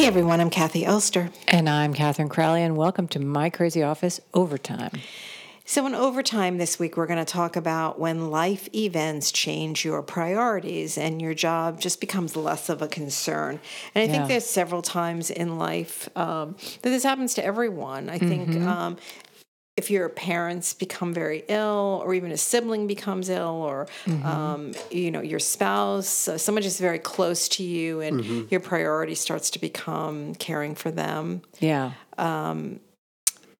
Hey everyone, I'm Kathi Elster. And I'm Katherine Crowley, and welcome to My Crazy Office Overtime. So, in overtime this week, we're going to talk about when life events change your priorities and your job just becomes less of a concern. And I Yeah. think there's several times in life um, that this happens to everyone. I think Mm-hmm. um, if your parents become very ill, or even a sibling becomes ill, or Mm-hmm. um, you know your spouse, uh, someone just very close to you, and Mm-hmm. your priority starts to become caring for them. Yeah.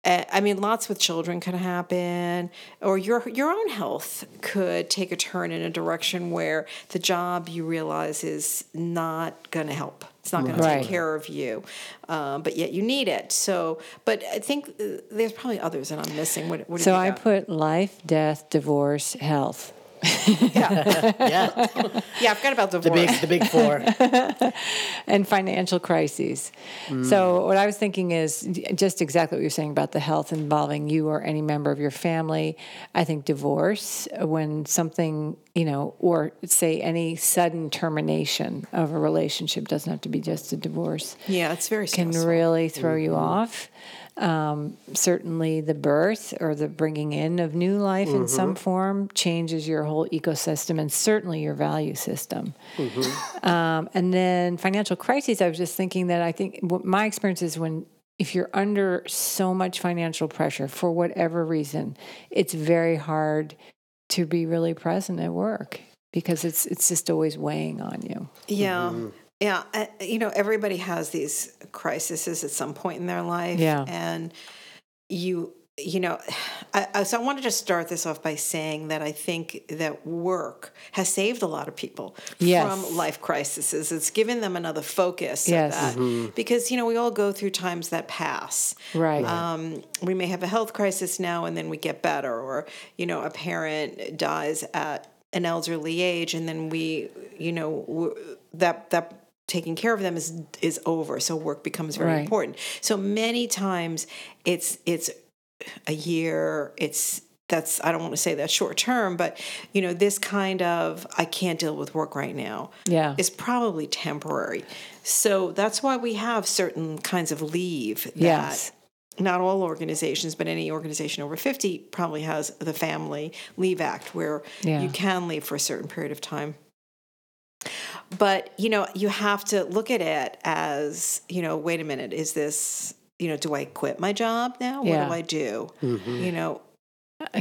Uh, I mean, lots with children could happen, or your your own health could take a turn in a direction where the job you realize is not going to help. It's not going to take care of you, um, but yet you need it. So, but I think uh, there's probably others that I'm missing. What, what do So I got? put life, death, divorce, health. Yeah, yeah, I forgot about divorce. the big, the big four. and financial crises. So, mm. what I was thinking is just exactly what you're saying about the health involving you or any member of your family. I think divorce, when something, you know, or say any sudden termination of a relationship, doesn't have to be just a divorce, yeah, it's very can really throw mm-hmm. you off. Um, certainly, the birth or the bringing in of new life in some form changes your whole ecosystem and certainly your value system. Um, and then financial crises, I was just thinking that I think what my experience is when if you're under so much financial pressure for whatever reason, it's very hard to be really present at work because it's it's just always weighing on you. Yeah. Yeah. Uh, you know, everybody has these crises at some point in their life. Yeah. And you, you know, I, I, so I wanted to start this off by saying that I think that work has saved a lot of people Yes. from life crises. It's given them another focus. of Yes. that. Because, you know, we all go through times that pass. Right. Um, we may have a health crisis now and then we get better, or, you know, a parent dies at an elderly age and then we, you know, that, that, taking care of them is is over so work becomes very Right. important so many times it's it's a year it's that's i don't want to say that short term but you know this kind of i can't deal with work right now Yeah. is probably temporary so that's why we have certain kinds of leave that Yes. not all organizations but any organization over 50 probably has the family leave act where Yeah. you can leave for a certain period of time but you know you have to look at it as you know wait a minute is this you know do i quit my job now Yeah. what do i do you know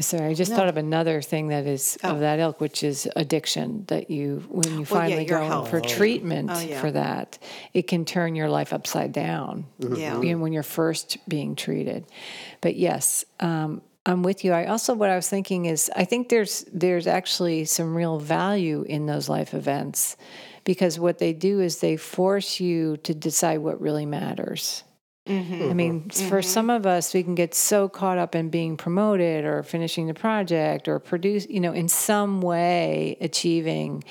Sorry, I just No. thought of another thing that is Oh. of that ilk, which is addiction. That you, when you Well, yeah, finally go for treatment Oh, yeah. for that, it can turn your life upside down. Yeah. you know, when you're first being treated. But yes, um, I'm with you. I also, what I was thinking is, I think there's there's actually some real value in those life events, because what they do is they force you to decide what really matters. Mm-hmm. I mean, mm-hmm. for mm-hmm. some of us, we can get so caught up in being promoted or finishing the project or produce, you know, in some way achieving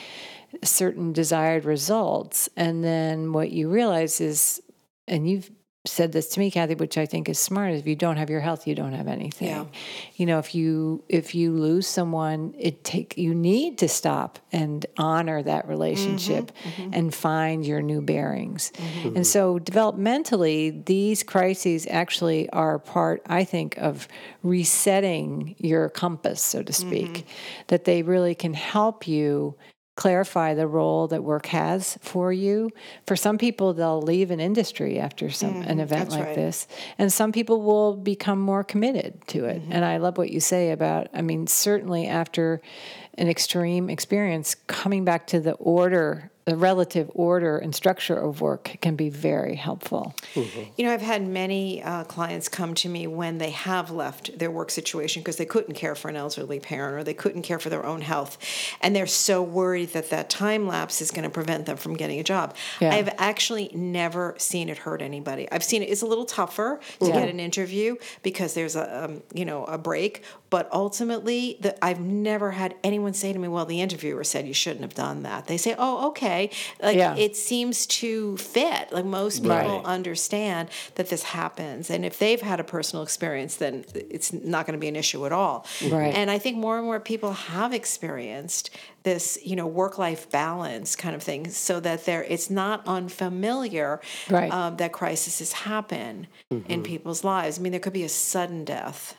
certain desired results. And then what you realize is, and you've said this to me, Kathi, which I think is smart, is if you don't have your health, you don't have anything. Yeah. You know, if you if you lose someone, it take you need to stop and honor that relationship mm-hmm, mm-hmm. and find your new bearings. Mm-hmm. And so developmentally, these crises actually are part, I think, of resetting your compass, so to speak, that they really can help you clarify the role that work has for you. For some people, they'll leave an industry after some mm, an event like right. this, and some people will become more committed to it. Mm-hmm. And I love what you say about. I mean, certainly after an extreme experience, coming back to the order the relative order and structure of work can be very helpful. You know, I've had many uh, clients come to me when they have left their work situation because they couldn't care for an elderly parent or they couldn't care for their own health. And they're so worried that that time lapse is going to prevent them from getting a job. Yeah. I've actually never seen it hurt anybody. I've seen it, it's a little tougher to Yeah. get an interview because there's a, um, you know, a break. But ultimately, the, I've never had anyone say to me, well, the interviewer said you shouldn't have done that. They say, oh, okay. Like Yeah. it seems to fit. Like most people Right. understand that this happens. And if they've had a personal experience, then it's not going to be an issue at all. Right. And I think more and more people have experienced this, you know, work-life balance kind of thing, so that there it's not unfamiliar Right. um, that crises happen in people's lives. I mean, there could be a sudden death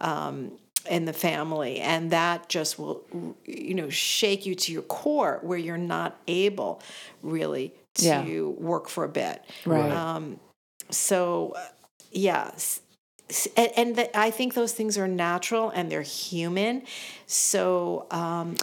um, in the family, and that just will, you know, shake you to your core, where you're not able really to Yeah. work for a bit. Right. Um, so, uh, yeah. s- s- And, and that I think those things are natural and they're human. So, um,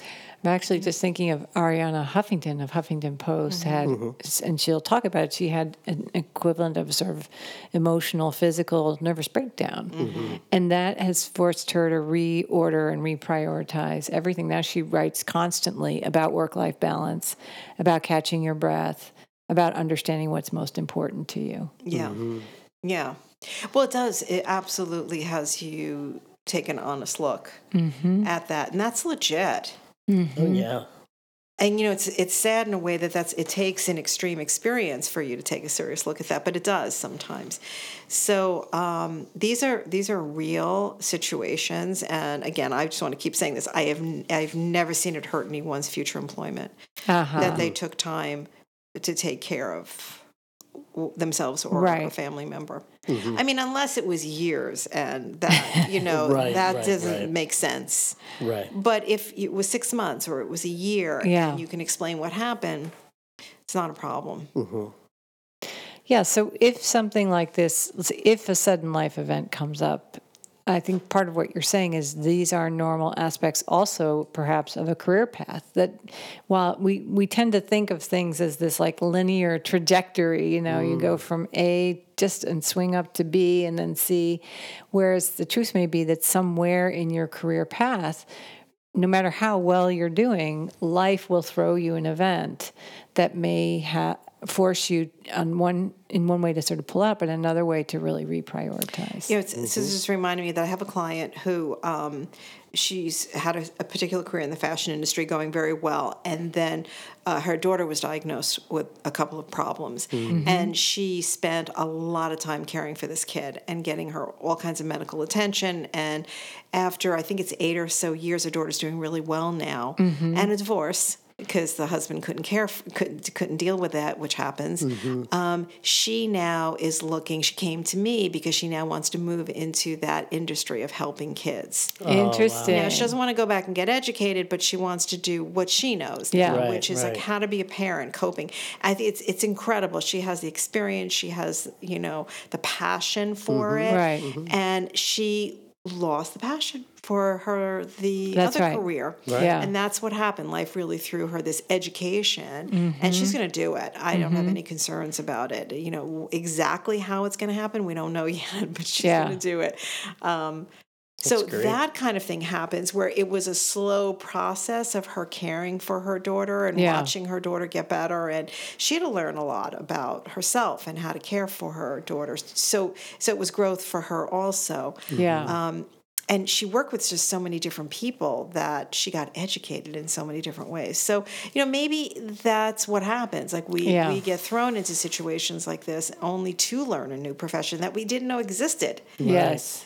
I'm actually just thinking of Arianna Huffington of Huffington Post mm-hmm. had, mm-hmm. and she'll talk about it. She had an equivalent of sort of emotional, physical, nervous breakdown, mm-hmm. and that has forced her to reorder and reprioritize everything. Now she writes constantly about work-life balance, about catching your breath, about understanding what's most important to you. yeah. Yeah. Well, it does. It absolutely has you take an honest look at that. And that's legit. Oh, yeah. and you know it's it's sad in a way that that's it takes an extreme experience for you to take a serious look at that but it does sometimes so um, these are these are real situations and again i just want to keep saying this i have n- i've never seen it hurt anyone's future employment Uh-huh. that they took time to take care of w- themselves or a family member mm-hmm. i mean unless it was years and that you know Right, that right, doesn't right. make sense Right. but if it was six months or it was a year Yeah. and you can explain what happened, it's not a problem. Mm-hmm. Yeah, so if something like this, if a sudden life event comes up, I think part of what you're saying is these are normal aspects also perhaps of a career path that while we, we tend to think of things as this like linear trajectory, you know, you go mm. from A just and swing up to B and then C, whereas the truth may be that somewhere in your career path, no matter how well you're doing, life will throw you an event that may ha- force you on one in one way to sort of pull out, but another way to really reprioritize. You know, it's, this is just reminding me that I have a client who um, she's had a, a particular career in the fashion industry going very well, and then uh, her daughter was diagnosed with a couple of problems, and she spent a lot of time caring for this kid and getting her all kinds of medical attention. And after I think it's eight or so years, her daughter's doing really well now, and a divorce because the husband couldn't care couldn't couldn't deal with that which happens. Mm-hmm. Um, she now is looking she came to me because she now wants to move into that industry of helping kids. Oh, Interesting. now she doesn't want to go back and get educated but she wants to do what she knows Yeah. Right, which is like how to be a parent coping. I think it's it's incredible. She has the experience she has you know the passion for mm-hmm. it. Right. Mm-hmm. and she lost the passion for her the That's other right. career Yeah. and that's what happened. Life really threw her this education, and Mm-hmm. she's going to do it. I don't have any concerns about it. You know exactly how it's going to happen. We don't know yet, but she's Yeah. going to do it. Um, so great. that kind of thing happens where it was a slow process of her caring for her daughter and Yeah. watching her daughter get better, and she had to learn a lot about herself and how to care for her daughter. So, so it was growth for her also yeah. um, and she worked with just so many different people that she got educated in so many different ways. So you know maybe that's what happens. Like we Yeah. we get thrown into situations like this only to learn a new profession that we didn't know existed. yes.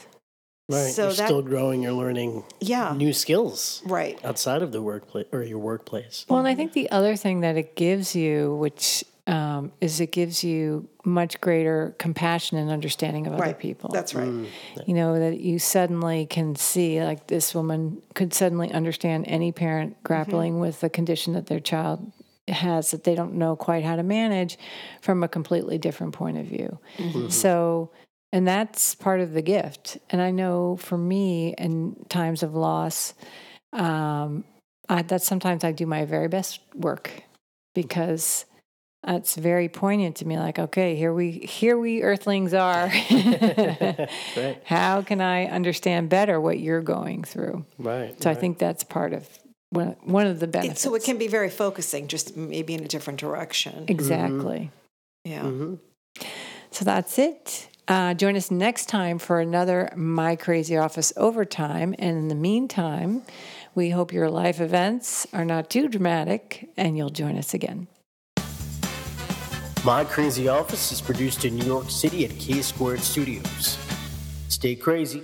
Right. So you're that- still growing. You're learning Yeah. new skills Right. outside of the workplace or your workplace. Well, and I think the other thing that it gives you, which um, is it gives you much greater compassion and understanding of other people. That's right. Mm, you know that you suddenly can see like this woman could suddenly understand any parent mm-hmm. grappling with the condition that their child has that they don't know quite how to manage from a completely different point of view mm-hmm. so and that's part of the gift and i know for me in times of loss um, I, that's sometimes i do my very best work because it's very poignant to me like okay here we here we earthlings are Right. how can i understand better what you're going through Right. so i think that's part of one, one of the benefits It, so it can be very focusing, just maybe in a different direction. exactly Yeah. Mhm. So that's it. Uh, join us next time for another My Crazy Office Overtime. And in the meantime, we hope your life events are not too dramatic and you'll join us again. My Crazy Office is produced in New York City at K Squared Studios. Stay crazy.